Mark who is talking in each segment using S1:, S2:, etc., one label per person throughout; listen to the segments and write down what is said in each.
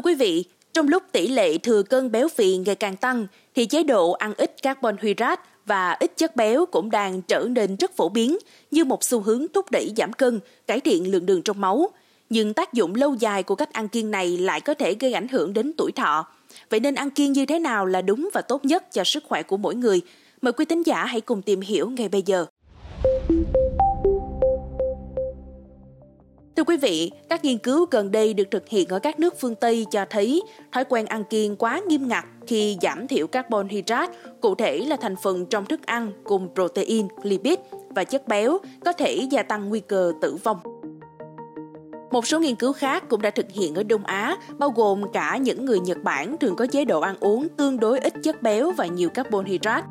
S1: Thưa quý vị, trong lúc tỷ lệ thừa cân béo phì ngày càng tăng, thì chế độ ăn ít carbon hydrate và ít chất béo cũng đang trở nên rất phổ biến như một xu hướng thúc đẩy giảm cân, cải thiện lượng đường trong máu. Nhưng tác dụng lâu dài của cách ăn kiêng này lại có thể gây ảnh hưởng đến tuổi thọ. Vậy nên ăn kiêng như thế nào là đúng và tốt nhất cho sức khỏe của mỗi người? Mời quý tín giả hãy cùng tìm hiểu ngay bây giờ. Thưa quý vị, các nghiên cứu gần đây được thực hiện ở các nước phương Tây cho thấy thói quen ăn kiêng quá nghiêm ngặt khi giảm thiểu carbon hydrate, cụ thể là thành phần trong thức ăn cùng protein, lipid và chất béo có thể gia tăng nguy cơ tử vong. Một số nghiên cứu khác cũng đã thực hiện ở Đông Á, bao gồm cả những người Nhật Bản thường có chế độ ăn uống tương đối ít chất béo và nhiều carbon hydrate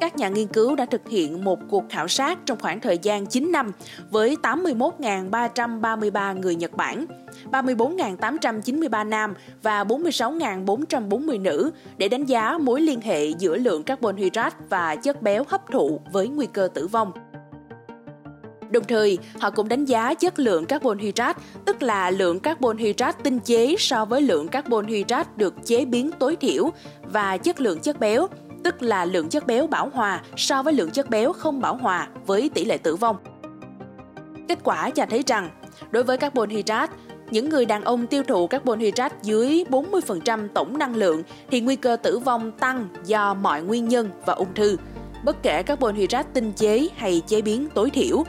S1: các nhà nghiên cứu đã thực hiện một cuộc khảo sát trong khoảng thời gian 9 năm với 81.333 người Nhật Bản, 34.893 nam và 46.440 nữ để đánh giá mối liên hệ giữa lượng carbon hydrate và chất béo hấp thụ với nguy cơ tử vong. Đồng thời, họ cũng đánh giá chất lượng carbon hydrate, tức là lượng carbon hydrate tinh chế so với lượng carbon hydrate được chế biến tối thiểu và chất lượng chất béo, tức là lượng chất béo bảo hòa so với lượng chất béo không bảo hòa với tỷ lệ tử vong. Kết quả cho thấy rằng, đối với carbon hydrate, những người đàn ông tiêu thụ carbon hydrate dưới 40% tổng năng lượng thì nguy cơ tử vong tăng do mọi nguyên nhân và ung thư, bất kể carbon hydrate tinh chế hay chế biến tối thiểu.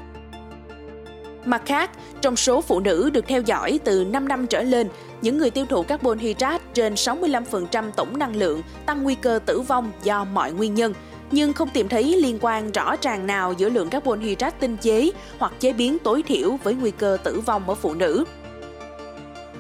S1: Mặt khác, trong số phụ nữ được theo dõi từ 5 năm trở lên, những người tiêu thụ carbon hydrate trên 65% tổng năng lượng tăng nguy cơ tử vong do mọi nguyên nhân, nhưng không tìm thấy liên quan rõ ràng nào giữa lượng carbon hydrate tinh chế hoặc chế biến tối thiểu với nguy cơ tử vong ở phụ nữ.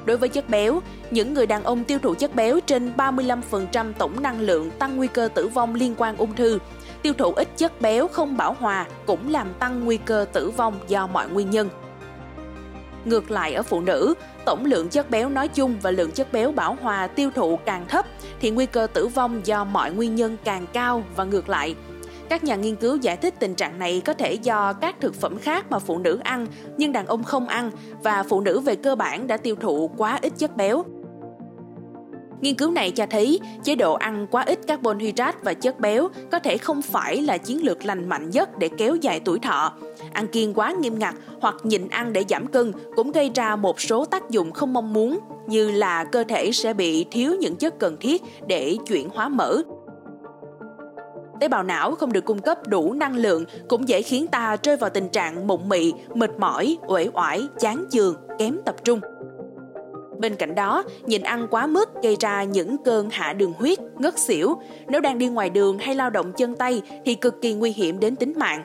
S1: Đối với chất béo, những người đàn ông tiêu thụ chất béo trên 35% tổng năng lượng tăng nguy cơ tử vong liên quan ung thư. Tiêu thụ ít chất béo không bảo hòa cũng làm tăng nguy cơ tử vong do mọi nguyên nhân. Ngược lại ở phụ nữ, tổng lượng chất béo nói chung và lượng chất béo bảo hòa tiêu thụ càng thấp thì nguy cơ tử vong do mọi nguyên nhân càng cao và ngược lại. Các nhà nghiên cứu giải thích tình trạng này có thể do các thực phẩm khác mà phụ nữ ăn nhưng đàn ông không ăn và phụ nữ về cơ bản đã tiêu thụ quá ít chất béo. Nghiên cứu này cho thấy chế độ ăn quá ít carbon hydrate và chất béo có thể không phải là chiến lược lành mạnh nhất để kéo dài tuổi thọ. Ăn kiêng quá nghiêm ngặt hoặc nhịn ăn để giảm cân cũng gây ra một số tác dụng không mong muốn như là cơ thể sẽ bị thiếu những chất cần thiết để chuyển hóa mỡ. Tế bào não không được cung cấp đủ năng lượng cũng dễ khiến ta rơi vào tình trạng mụn mị, mệt mỏi, uể oải, chán chường, kém tập trung. Bên cạnh đó, nhịn ăn quá mức gây ra những cơn hạ đường huyết, ngất xỉu. Nếu đang đi ngoài đường hay lao động chân tay thì cực kỳ nguy hiểm đến tính mạng.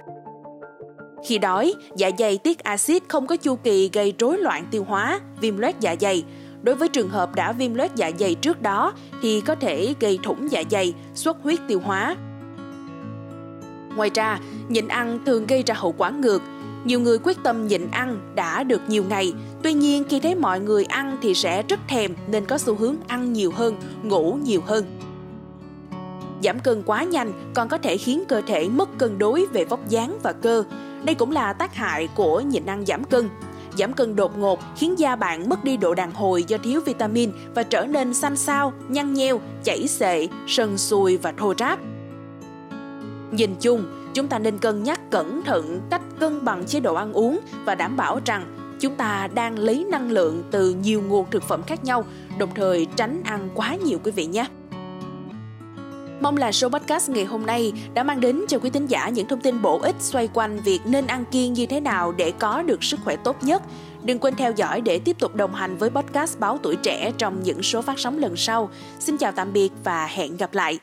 S1: Khi đói, dạ dày tiết axit không có chu kỳ gây rối loạn tiêu hóa, viêm loét dạ dày. Đối với trường hợp đã viêm loét dạ dày trước đó thì có thể gây thủng dạ dày, xuất huyết tiêu hóa. Ngoài ra, nhịn ăn thường gây ra hậu quả ngược. Nhiều người quyết tâm nhịn ăn đã được nhiều ngày, tuy nhiên khi thấy mọi người ăn thì sẽ rất thèm nên có xu hướng ăn nhiều hơn, ngủ nhiều hơn. Giảm cân quá nhanh còn có thể khiến cơ thể mất cân đối về vóc dáng và cơ. Đây cũng là tác hại của nhịn ăn giảm cân. Giảm cân đột ngột khiến da bạn mất đi độ đàn hồi do thiếu vitamin và trở nên xanh xao, nhăn nheo, chảy xệ, sần sùi và thô ráp. Nhìn chung, chúng ta nên cân nhắc cẩn thận cách cân bằng chế độ ăn uống và đảm bảo rằng chúng ta đang lấy năng lượng từ nhiều nguồn thực phẩm khác nhau, đồng thời tránh ăn quá nhiều quý vị nhé. Mong là số podcast ngày hôm nay đã mang đến cho quý thính giả những thông tin bổ ích xoay quanh việc nên ăn kiêng như thế nào để có được sức khỏe tốt nhất. Đừng quên theo dõi để tiếp tục đồng hành với podcast Báo Tuổi Trẻ trong những số phát sóng lần sau. Xin chào tạm biệt và hẹn gặp lại.